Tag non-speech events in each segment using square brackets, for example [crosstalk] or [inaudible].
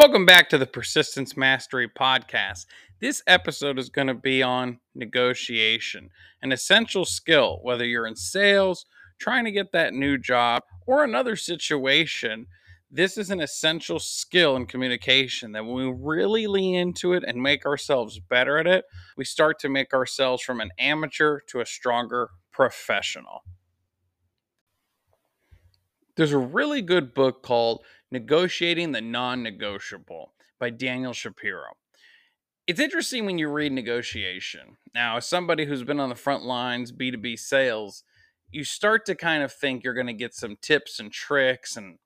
Welcome back to the Persistence Mastery Podcast. This episode is going to be on negotiation, an essential skill, whether you're in sales, trying to get that new job, or another situation. This is an essential skill in communication that when we really lean into it and make ourselves better at it, we start to make ourselves from an amateur to a stronger professional. There's a really good book called Negotiating the Non Negotiable by Daniel Shapiro. It's interesting when you read negotiation. Now, as somebody who's been on the front lines, B2B sales, you start to kind of think you're going to get some tips and tricks and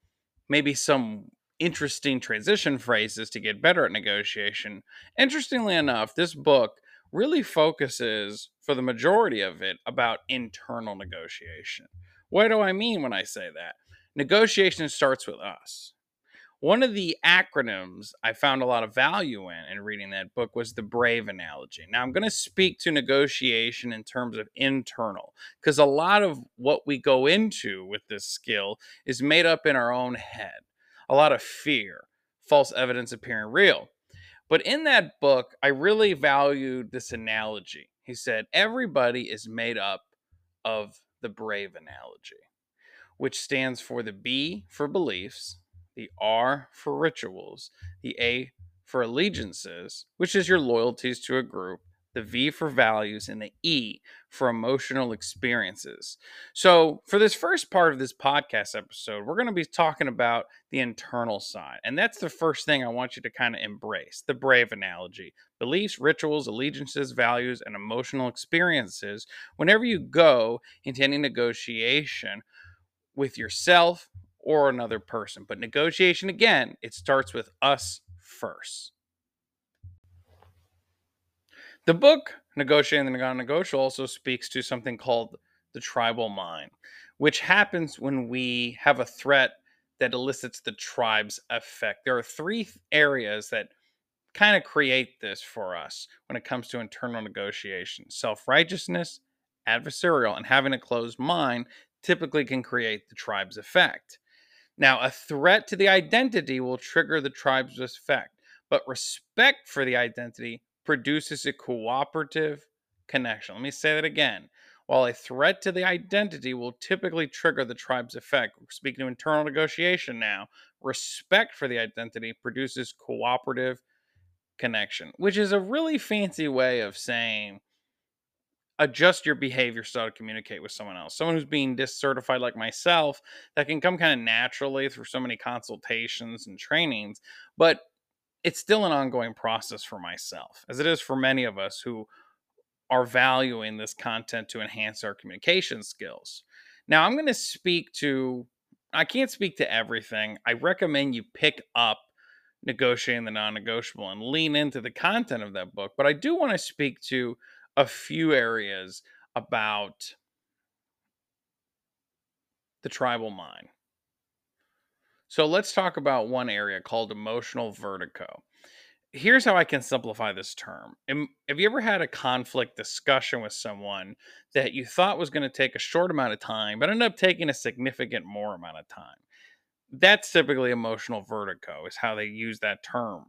maybe some interesting transition phrases to get better at negotiation. Interestingly enough, this book really focuses, for the majority of it, about internal negotiation. What do I mean when I say that? Negotiation starts with us. One of the acronyms I found a lot of value in in reading that book was the brave analogy. Now, I'm going to speak to negotiation in terms of internal, because a lot of what we go into with this skill is made up in our own head. A lot of fear, false evidence appearing real. But in that book, I really valued this analogy. He said, Everybody is made up of the brave analogy, which stands for the B for beliefs, the R for rituals, the A for allegiances, which is your loyalties to a group, the V for values, and the E for emotional experiences. So, for this first part of this podcast episode, we're going to be talking about the internal side. And that's the first thing I want you to kind of embrace the brave analogy beliefs, rituals, allegiances, values, and emotional experiences. Whenever you go into any negotiation with yourself, or another person. But negotiation, again, it starts with us first. The book, Negotiating the Negotiable, also speaks to something called the tribal mind, which happens when we have a threat that elicits the tribe's effect. There are three areas that kind of create this for us when it comes to internal negotiation self righteousness, adversarial, and having a closed mind typically can create the tribe's effect. Now, a threat to the identity will trigger the tribe's effect, but respect for the identity produces a cooperative connection. Let me say that again. While a threat to the identity will typically trigger the tribe's effect, we're speaking to internal negotiation now, respect for the identity produces cooperative connection, which is a really fancy way of saying adjust your behavior style to communicate with someone else. Someone who's being DISC certified like myself, that can come kind of naturally through so many consultations and trainings, but it's still an ongoing process for myself, as it is for many of us who are valuing this content to enhance our communication skills. Now, I'm going to speak to, I can't speak to everything. I recommend you pick up negotiating the non negotiable and lean into the content of that book, but I do want to speak to a few areas about the tribal mind. So let's talk about one area called emotional vertigo. Here's how I can simplify this term. Have you ever had a conflict discussion with someone that you thought was going to take a short amount of time, but ended up taking a significant more amount of time? That's typically emotional vertigo, is how they use that term.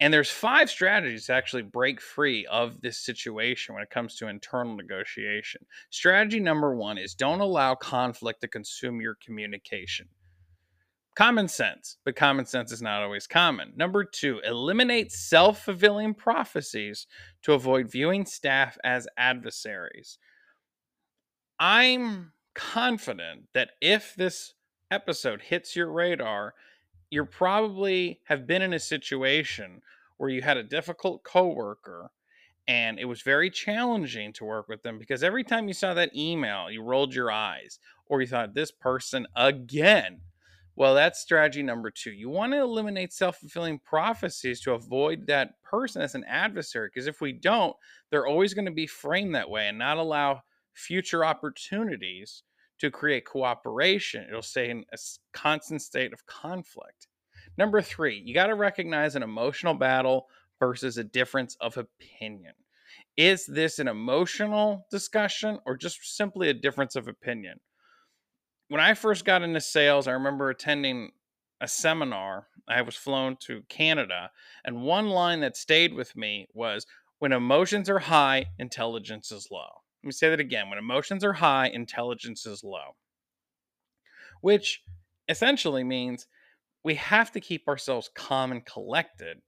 And there's five strategies to actually break free of this situation when it comes to internal negotiation. Strategy number one is don't allow conflict to consume your communication. Common sense, but common sense is not always common. Number two, eliminate self fulfilling prophecies to avoid viewing staff as adversaries. I'm confident that if this episode hits your radar, you probably have been in a situation where you had a difficult coworker and it was very challenging to work with them because every time you saw that email, you rolled your eyes or you thought, this person again. Well, that's strategy number two. You want to eliminate self fulfilling prophecies to avoid that person as an adversary because if we don't, they're always going to be framed that way and not allow future opportunities to create cooperation. It'll stay in a constant state of conflict. Number three, you got to recognize an emotional battle versus a difference of opinion. Is this an emotional discussion or just simply a difference of opinion? When I first got into sales, I remember attending a seminar. I was flown to Canada, and one line that stayed with me was when emotions are high, intelligence is low. Let me say that again. When emotions are high, intelligence is low. Which essentially means we have to keep ourselves calm and collected,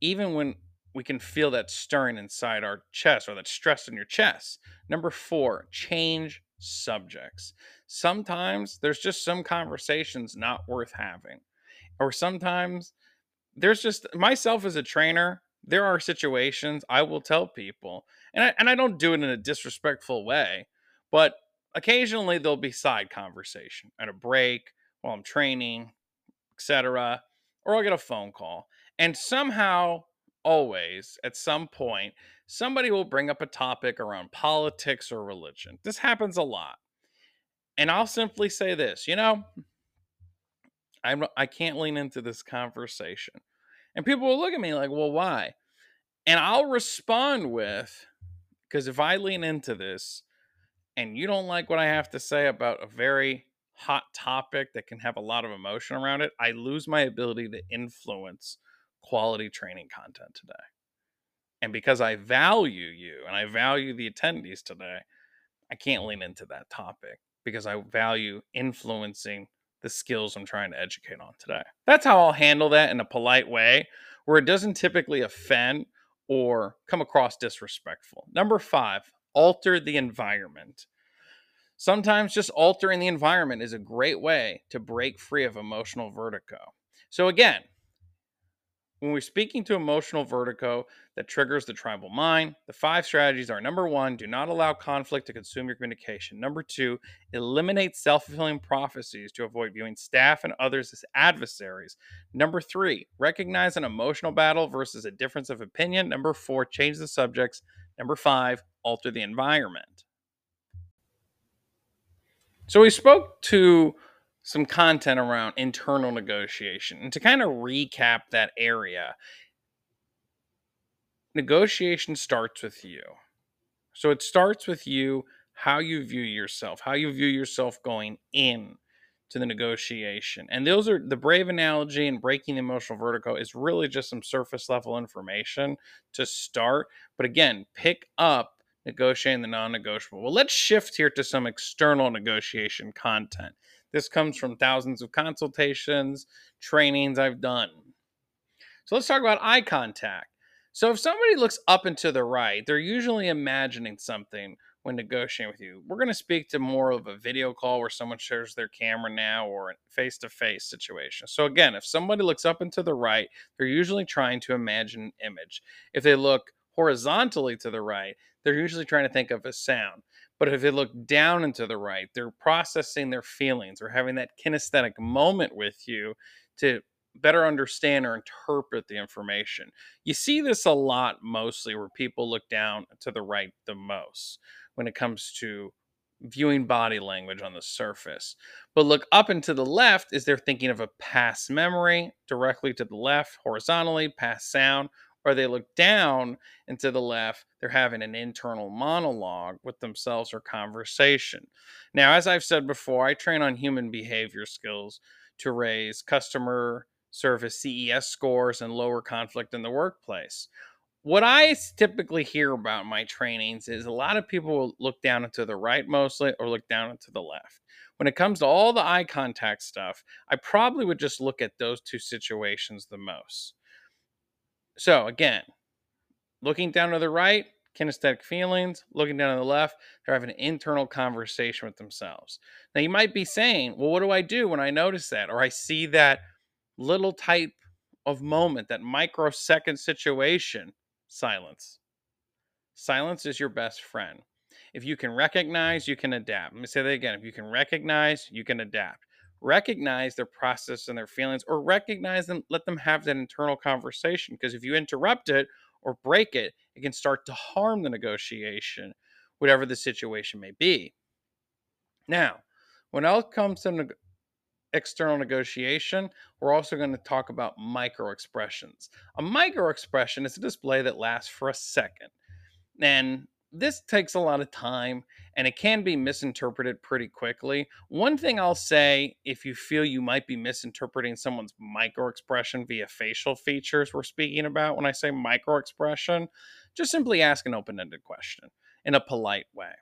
even when we can feel that stirring inside our chest or that stress in your chest. Number four, change subjects. Sometimes there's just some conversations not worth having. Or sometimes there's just myself as a trainer, there are situations I will tell people, and I, and I don't do it in a disrespectful way, but occasionally there'll be side conversation at a break while I'm training, etc. Or I'll get a phone call. And somehow, always, at some point, somebody will bring up a topic around politics or religion. This happens a lot. And I'll simply say this, you know, I'm, I can't lean into this conversation. And people will look at me like, well, why? And I'll respond with, because if I lean into this and you don't like what I have to say about a very hot topic that can have a lot of emotion around it, I lose my ability to influence quality training content today. And because I value you and I value the attendees today, I can't lean into that topic because I value influencing the skills I'm trying to educate on today. That's how I'll handle that in a polite way where it doesn't typically offend or come across disrespectful. Number five, alter the environment. Sometimes just altering the environment is a great way to break free of emotional vertigo. So, again, when we're speaking to emotional vertigo that triggers the tribal mind, the five strategies are number one, do not allow conflict to consume your communication. Number two, eliminate self fulfilling prophecies to avoid viewing staff and others as adversaries. Number three, recognize an emotional battle versus a difference of opinion. Number four, change the subjects. Number five, alter the environment. So we spoke to some content around internal negotiation. And to kind of recap that area, negotiation starts with you. So it starts with you, how you view yourself, how you view yourself going in to the negotiation. And those are the brave analogy and breaking the emotional vertigo is really just some surface level information to start. But again, pick up negotiating the non negotiable. Well, let's shift here to some external negotiation content. This comes from thousands of consultations, trainings I've done. So let's talk about eye contact. So if somebody looks up and to the right, they're usually imagining something when negotiating with you. We're going to speak to more of a video call where someone shares their camera now or a face to face situation. So, again, if somebody looks up and to the right, they're usually trying to imagine an image. If they look horizontally to the right, they're usually trying to think of a sound. But if they look down and to the right, they're processing their feelings or having that kinesthetic moment with you to better understand or interpret the information. You see this a lot mostly where people look down to the right the most when it comes to viewing body language on the surface. But look up and to the left is they're thinking of a past memory directly to the left, horizontally, past sound, or they look down and to the left, they're having an internal monologue with themselves or conversation. Now, as I've said before, I train on human behavior skills to raise customer service CES scores and lower conflict in the workplace. What I typically hear about my trainings is a lot of people will look down and to the right mostly or look down and to the left. When it comes to all the eye contact stuff, I probably would just look at those two situations the most. So again, looking down to the right, kinesthetic feelings, looking down to the left, they're having an internal conversation with themselves. Now you might be saying, well, what do I do when I notice that? Or I see that little type of moment, that microsecond situation, silence. Silence is your best friend. If you can recognize, you can adapt. Let me say that again. If you can recognize, you can adapt recognize their process and their feelings or recognize them let them have that internal conversation because if you interrupt it or break it it can start to harm the negotiation whatever the situation may be. Now when it comes to ne- external negotiation we're also going to talk about micro expressions a micro expression is a display that lasts for a second and this takes a lot of time and it can be misinterpreted pretty quickly. One thing I'll say if you feel you might be misinterpreting someone's micro expression via facial features, we're speaking about when I say micro expression, just simply ask an open ended question in a polite way.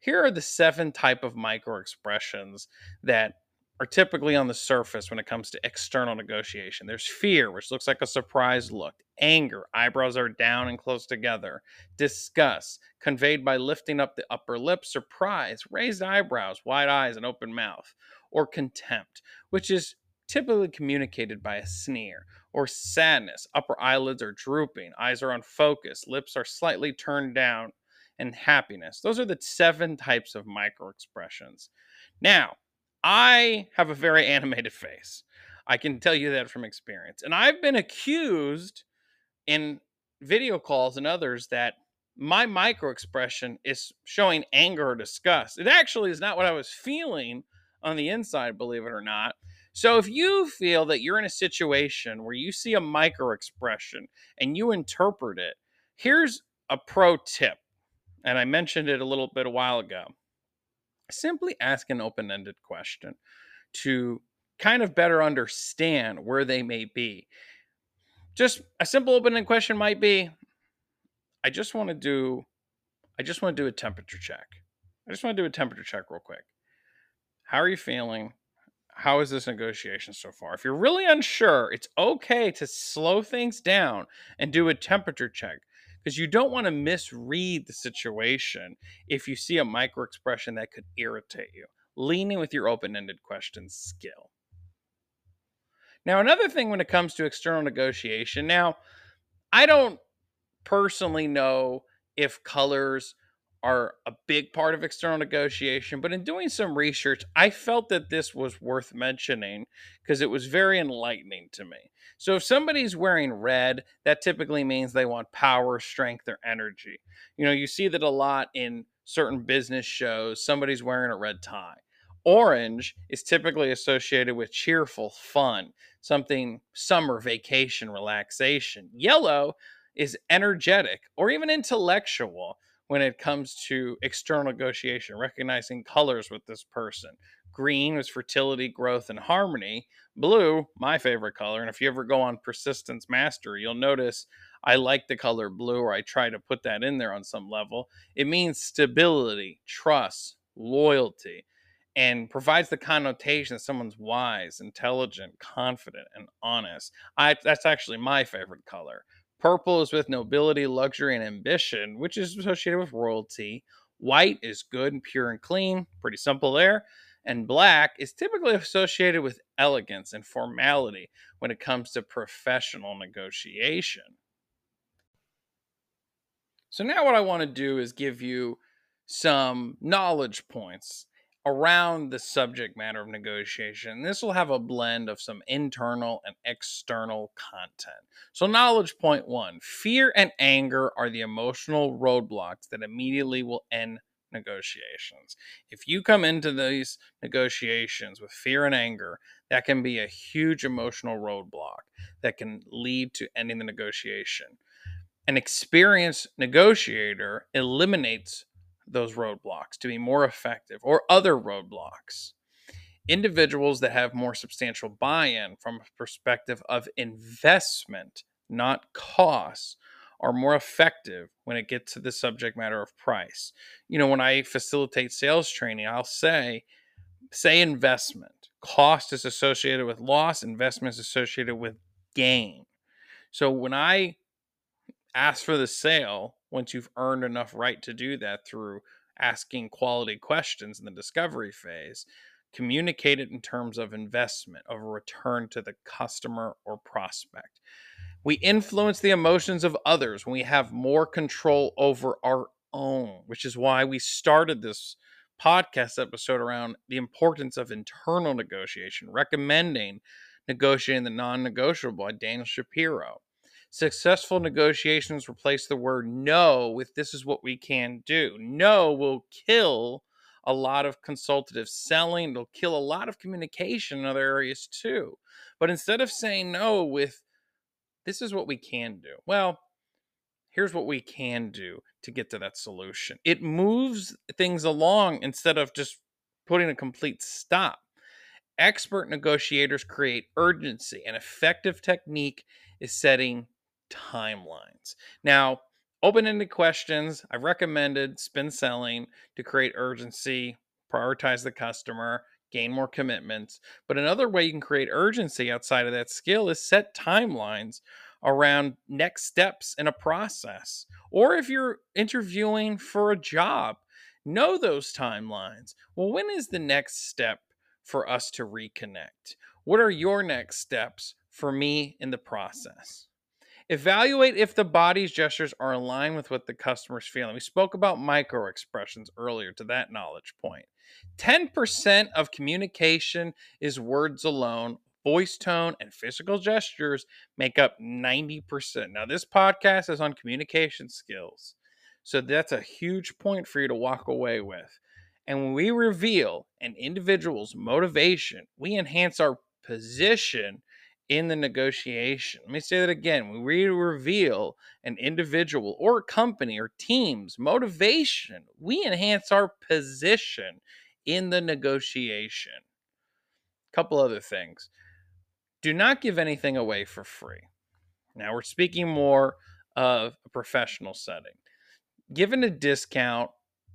Here are the seven type of micro expressions that are typically on the surface when it comes to external negotiation. There's fear, which looks like a surprised look, anger, eyebrows are down and close together, disgust, conveyed by lifting up the upper lip, surprise, raised eyebrows, wide eyes, and open mouth, or contempt, which is typically communicated by a sneer, or sadness, upper eyelids are drooping, eyes are unfocused, lips are slightly turned down, and happiness. Those are the seven types of micro expressions. Now, I have a very [laughs] animated face. I can tell you that from experience. And I've been accused in video calls and others that my micro expression is showing anger or disgust. It actually is not what I was feeling on the inside, believe it or not. So if you feel that you're in a situation where you see a micro expression and you interpret it, here's a pro tip. And I mentioned it a little bit a while ago simply ask an open ended question to kind of better understand where they may be. Just a simple open ended question might be I just want to do I just want to do a temperature check. I just want to do a temperature check real quick. How are you feeling? How is this negotiation so far? If you're really unsure, it's okay to slow things down and do a temperature check because you don't want to misread the situation if you see a micro expression that could irritate you. Leaning with your open ended questions skill. Now, another thing when it comes to external negotiation, now, I don't personally know if colors are a big part of external negotiation. But in doing some research, I felt that this was worth mentioning because it was very enlightening to me. So if somebody's wearing red, that typically means they want power, strength, or energy. You know, you see that a lot in certain business shows, somebody's wearing a red tie. Orange is typically associated with cheerful, fun, something summer vacation, relaxation. Yellow is energetic or even intellectual when it comes to external negotiation, recognizing colors with this person. Green was fertility, growth, and harmony. Blue, my favorite color. And if you ever go on Persistence Mastery, you'll notice I like the color blue, or I try to put that in there on some level. It means stability, trust, loyalty, and provides the connotation that someone's wise, intelligent, confident, and honest. I, that's actually my favorite color. Purple is with nobility, luxury, and ambition, which is associated with royalty. White is good and pure and clean, pretty simple there. And black is typically associated with elegance and formality when it comes to professional negotiation. So, now what I want to do is give you some knowledge points around the subject matter of negotiation. This will have a blend of some internal and external content. So, knowledge point one fear and anger are the emotional roadblocks that immediately will end negotiations. If you come into these negotiations with fear and anger, that can be a huge emotional roadblock that can lead to ending the negotiation. An experienced negotiator eliminates those roadblocks to be more effective or other roadblocks. Individuals that have more substantial buy in from a perspective of investment, not costs, are more effective when it gets to the subject matter of price. You know, when I facilitate sales training, I'll say, say investment. Cost is associated with loss, investment is associated with gain. So when I ask for the sale, once you've earned enough right to do that through asking quality questions in the discovery phase, communicate it in terms of investment, of a return to the customer or prospect. We influence the emotions of others when we have more control over our own, which is why we started this podcast episode around the importance of internal negotiation, recommending negotiating the non negotiable by Daniel Shapiro. Successful negotiations replace the word no with this is what we can do. No will kill a lot of consultative selling, it'll kill a lot of communication in other areas too. But instead of saying no with this is what we can do, well, here's what we can do to get to that solution. It moves things along instead of just putting a complete stop. Expert negotiators create urgency. An effective technique is setting timelines. Now, open ended questions, I've recommended spin selling to create urgency, prioritize the customer, gain more commitments. But another way you can create urgency outside of that skill is set timelines around next steps in a process. Or if you're interviewing for a job, know those timelines. Well, when is the next step for us to reconnect? What are your next steps for me in the process? Evaluate if the body's gestures are aligned with what the customer's feeling. We spoke about micro expressions earlier to that knowledge point. 10% of communication is words alone. Voice tone and physical gestures make up 90%. Now, this podcast is on communication skills. So that's a huge point for you to walk away with. And when we reveal an individual's motivation, we enhance our position in the negotiation. Let me say that again. We reveal an individual or company or team's motivation, we enhance our position in the negotiation. A couple other things. Do not give anything away for free. Now we're speaking more of a professional setting. Given a discount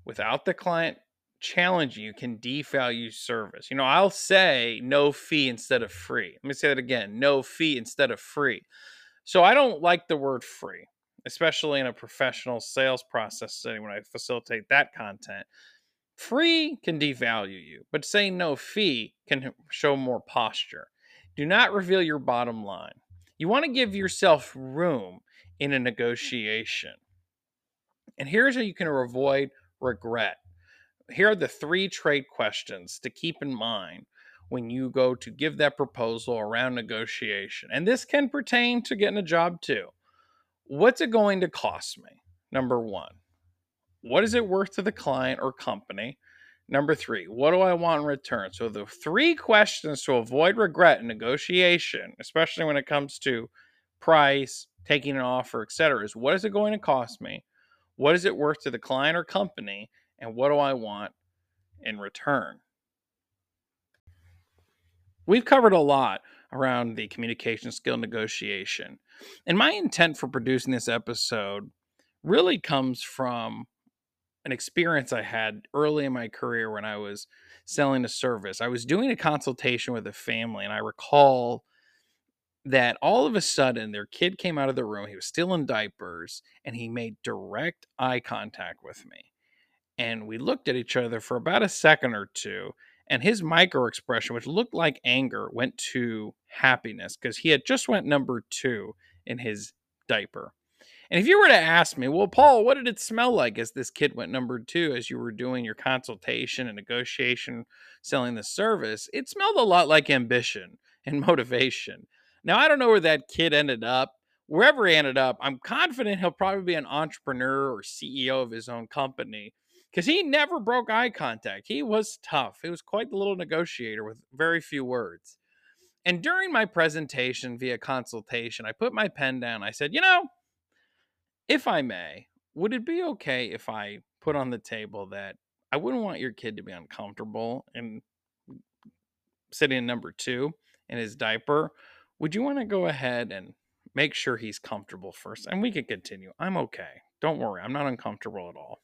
without the client challenging you can devalue service. You know, I'll say no fee instead of free. Let me say that again no fee instead of free. So I don't like the word free, especially in a professional sales process setting when I facilitate that content. Free can devalue you, but saying no fee can show more posture. Do not reveal your bottom line. You want to give yourself room in a negotiation. And here's how you can avoid regret. Here are the three trade questions to keep in mind when you go to give that proposal around negotiation. And this can pertain to getting a job too. What's it going to cost me? Number one. What is it worth to the client or company? Number three, what do I want in return? So, the three questions to avoid regret in negotiation, especially when it comes to price, taking an offer, etc., is what is it going to cost me? What is it worth to the client or company? And what do I want in return? We've covered a lot around the communication skill negotiation. And my intent for producing this episode really comes from an experience I had early in my career when I was selling a service. I was doing a consultation with a family, and I recall that all of a sudden their kid came out of the room. He was still in diapers, and he made direct eye contact with me. And we looked at each other for about a second or two, and his micro expression, which looked like anger, went to happiness because he had just went number two in his diaper. And if you were to ask me, well, Paul, what did it smell like as this kid went number two as you were doing your consultation and negotiation selling the service? It smelled a lot like ambition and [laughs] motivation. Now, I don't know where that kid ended up. Wherever he ended up, I'm confident he'll probably be an entrepreneur or CEO of his own company because he never broke eye contact. He was tough. He was quite the little negotiator with very few words. And during my presentation via consultation, I put my pen down. I said, you know, if I may, would it be okay if I put on the table that I wouldn't want your kid to be uncomfortable and sitting in number two in his diaper? Would you want to go ahead and make sure he's comfortable first? And we can continue. I'm okay. Don't worry. I'm not uncomfortable at all.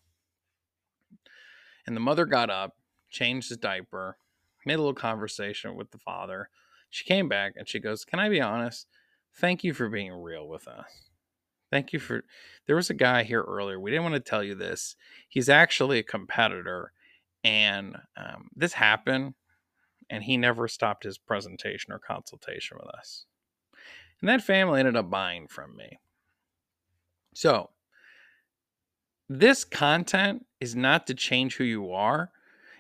And the mother got up, changed his diaper, made a little conversation with the father. She came back and she goes, Can I be honest? Thank you for being real with us. Thank you for. There was a guy here earlier. We didn't want to tell you this. He's actually a competitor, and um, this happened, and he never stopped his presentation or consultation with us. And that family ended up buying from me. So, this content is not to change who you are,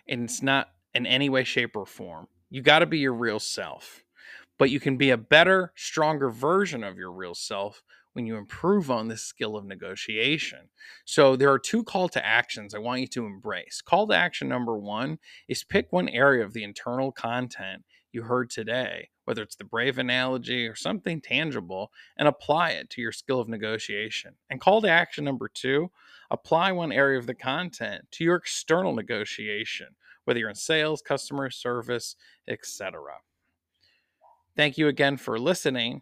and it's not in any way, shape, or form. You got to be your real self, but you can be a better, stronger version of your real self when you improve on this skill of negotiation. So there are two call to actions I want you to embrace. Call to action number one is pick one area of the internal content you heard today, whether it's the brave analogy or something tangible, and apply it to your skill of negotiation. And call to action number two apply one area of the content to your external negotiation, whether you're in sales, customer service, etc. Thank you again for listening,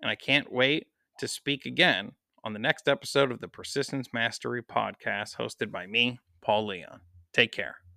and I can't wait to speak again on the next episode of the Persistence Mastery podcast hosted by me, Paul Leon. Take care.